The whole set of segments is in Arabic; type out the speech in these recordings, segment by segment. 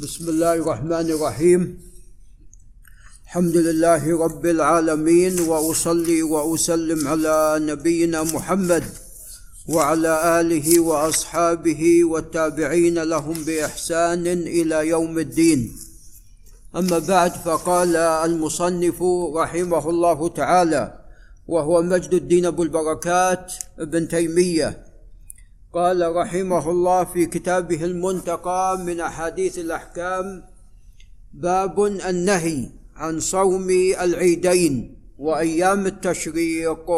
بسم الله الرحمن الرحيم الحمد لله رب العالمين واصلي واسلم على نبينا محمد وعلى اله واصحابه والتابعين لهم باحسان إلى يوم الدين اما بعد فقال المصنف رحمه الله تعالى وهو مجد الدين ابو البركات ابن تيميه قال رحمه الله في كتابه المنتقى من أحاديث الأحكام باب النهي عن صوم العيدين وأيام التشريق.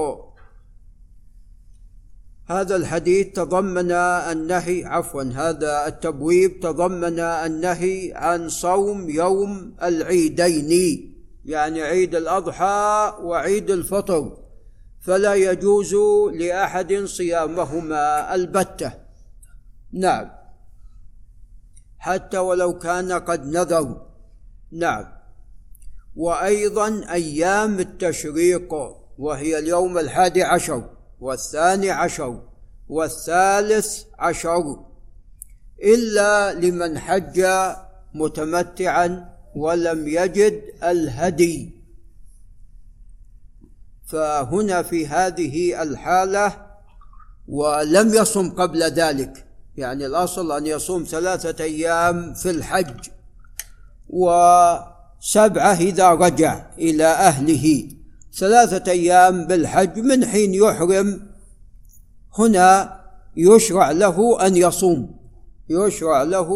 هذا الحديث تضمن النهي عفوا هذا التبويب تضمن النهي عن صوم يوم العيدين يعني عيد الأضحى وعيد الفطر. فلا يجوز لأحد صيامهما البتة. نعم. حتى ولو كان قد نذر. نعم. وأيضا أيام التشريق وهي اليوم الحادي عشر والثاني عشر والثالث عشر إلا لمن حج متمتعا ولم يجد الهدي. فهنا في هذه الحالة ولم يصم قبل ذلك. يعني الأصل أن يصوم ثلاثة أيام في الحج وسبعة إذا رجع إلى أهله. ثلاثة أيام بالحج من حين يحرم هنا يشرع له أن يصوم يشرع له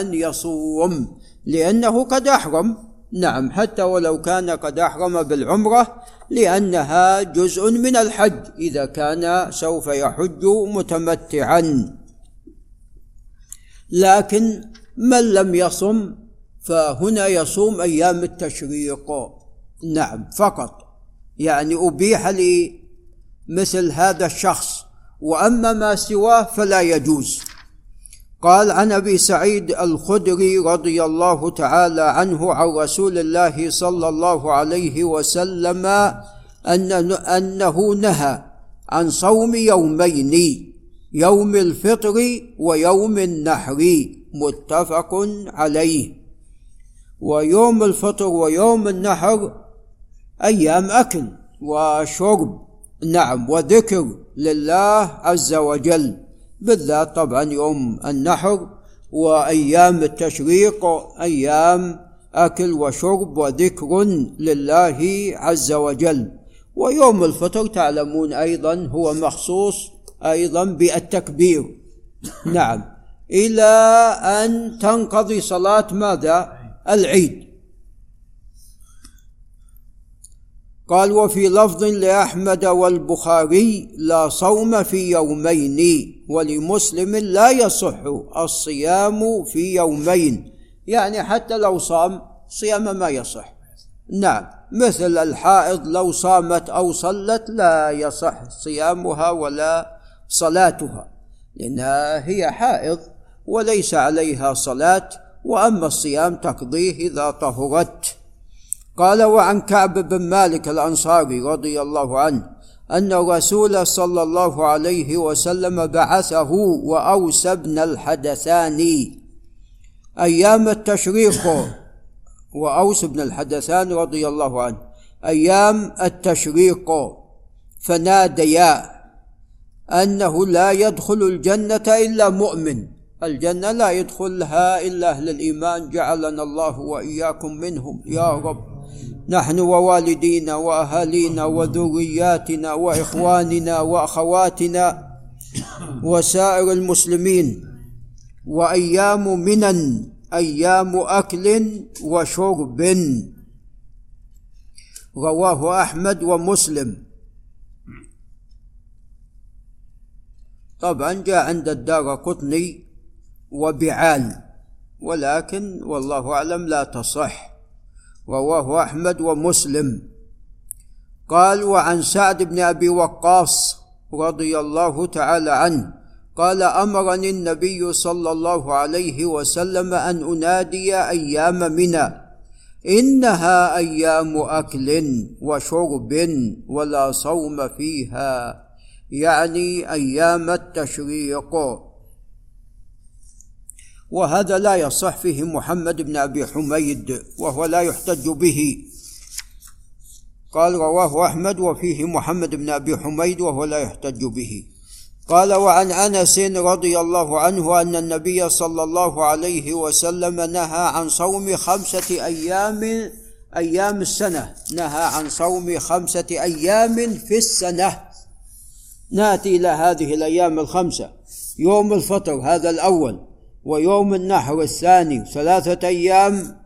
أن يصوم لأنه قد أحرم. نعم حتى ولو كان قد أحرم بالعمرة لأنها جزء من الحج إذا كان سوف يحج متمتعا. لكن من لم يصم فهنا يصوم أيام التشريق. نعم فقط. يعني أبيح لمثل هذا الشخص وأما ما سواه فلا يجوز. قال عن أبي سعيد الخدري رضي الله تعالى عنه عن رسول الله صلى الله عليه وسلم أن أنه نهى عن صوم يومين يوم الفطر ويوم النحر متفق عليه. ويوم الفطر ويوم النحر أيام أكل وشرب نعم وذكر لله عز وجل. بالذات طبعا يوم النحر وأيام التشريق أيام أكل وشرب وذكر لله عز وجل. ويوم الفطر تعلمون أيضا هو مخصوص أيضا بالتكبير. نعم. إلى أن تنقضي صلاة ماذا؟ العيد. قال وفي لفظ لأحمد والبخاري لا صوم في يومين ولمسلم لا يصح الصيام في يومين. يعني حتى لو صام صيام ما يصح. نعم مثل الحائض لو صامت أو صلت لا يصح صيامها ولا صلاتها لانها هي حائض وليس عليها صلاة وأما الصيام تقضيه إذا طهرت. قال وعن كعب بن مالك الأنصاري رضي الله عنه أن الرسول صلى الله عليه وسلم بعثه وأوس بن الحدثان أيام التشريق وأوس بن الحدثان رضي الله عنه أيام التشريق فناديا أنه لا يدخل الجنة إلا مؤمن. الجنة لا يدخلها إلا أهل الإيمان جعلنا الله وإياكم منهم. يا رب نحن ووالدينا وأهالينا وذرياتنا وإخواننا وأخواتنا وسائر المسلمين. وأيام منن أيام أكل وشرب. رواه أحمد ومسلم. طبعا جاء عند الدار قطني وبعال ولكن والله أعلم لا تصح. رواه أحمد ومسلم. قال وعن سعد بن أبي وقاص رضي الله تعالى عنه قال أمرني النبي صلى الله عليه وسلم أن أنادي أيام منى. إنها أيام أكل وشرب ولا صوم فيها يعني أيام التشريق وهذا لا يصح فيه محمد بن أبي حميد وهو لا يحتج به. قال رواه أحمد وفيه محمد بن أبي حميد وهو لا يحتج به. قال وعن أنس رضي الله عنه أن النبي صلى الله عليه وسلم نهى عن صوم خمسة أيام أيام السنة نهى عن صوم خمسة أيام في السنة. نأتي إلى هذه الأيام الخمسة يوم الفطر هذا الأول. ويوم النحر الثاني ثلاثة أيام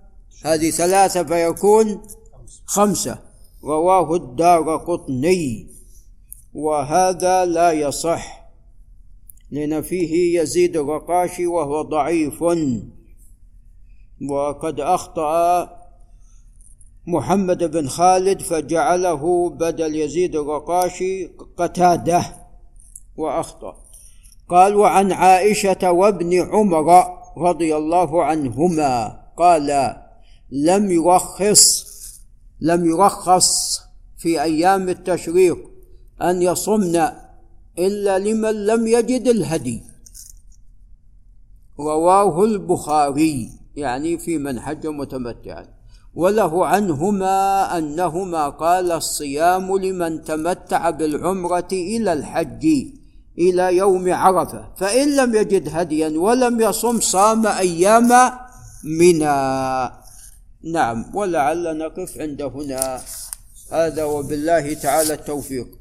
هذه ثلاثة فيكون خمسة. رواه الدار قطني. وهذا لا يصح لأن فيه يزيد الرقاشي وهو ضعيف. وقد أخطأ محمد بن خالد فجعله بدل يزيد الرقاشي قتادة وأخطأ. قال وعن عائشة وابن عمر رضي الله عنهما قال لم يرخص لم يرخص في أيام التشريق أن يصمن إلا لمن لم يجد الهدي. رواه البخاري يعني في من حج متمتعا وله عنهما أنهما قال الصيام لمن تمتع بالعمرة إلى الحج. إلى يوم عرفة. فإن لم يجد هديا ولم يصم صام أيام منى. نعم ولعل نقف عند هنا. هذا وبالله تعالى التوفيق.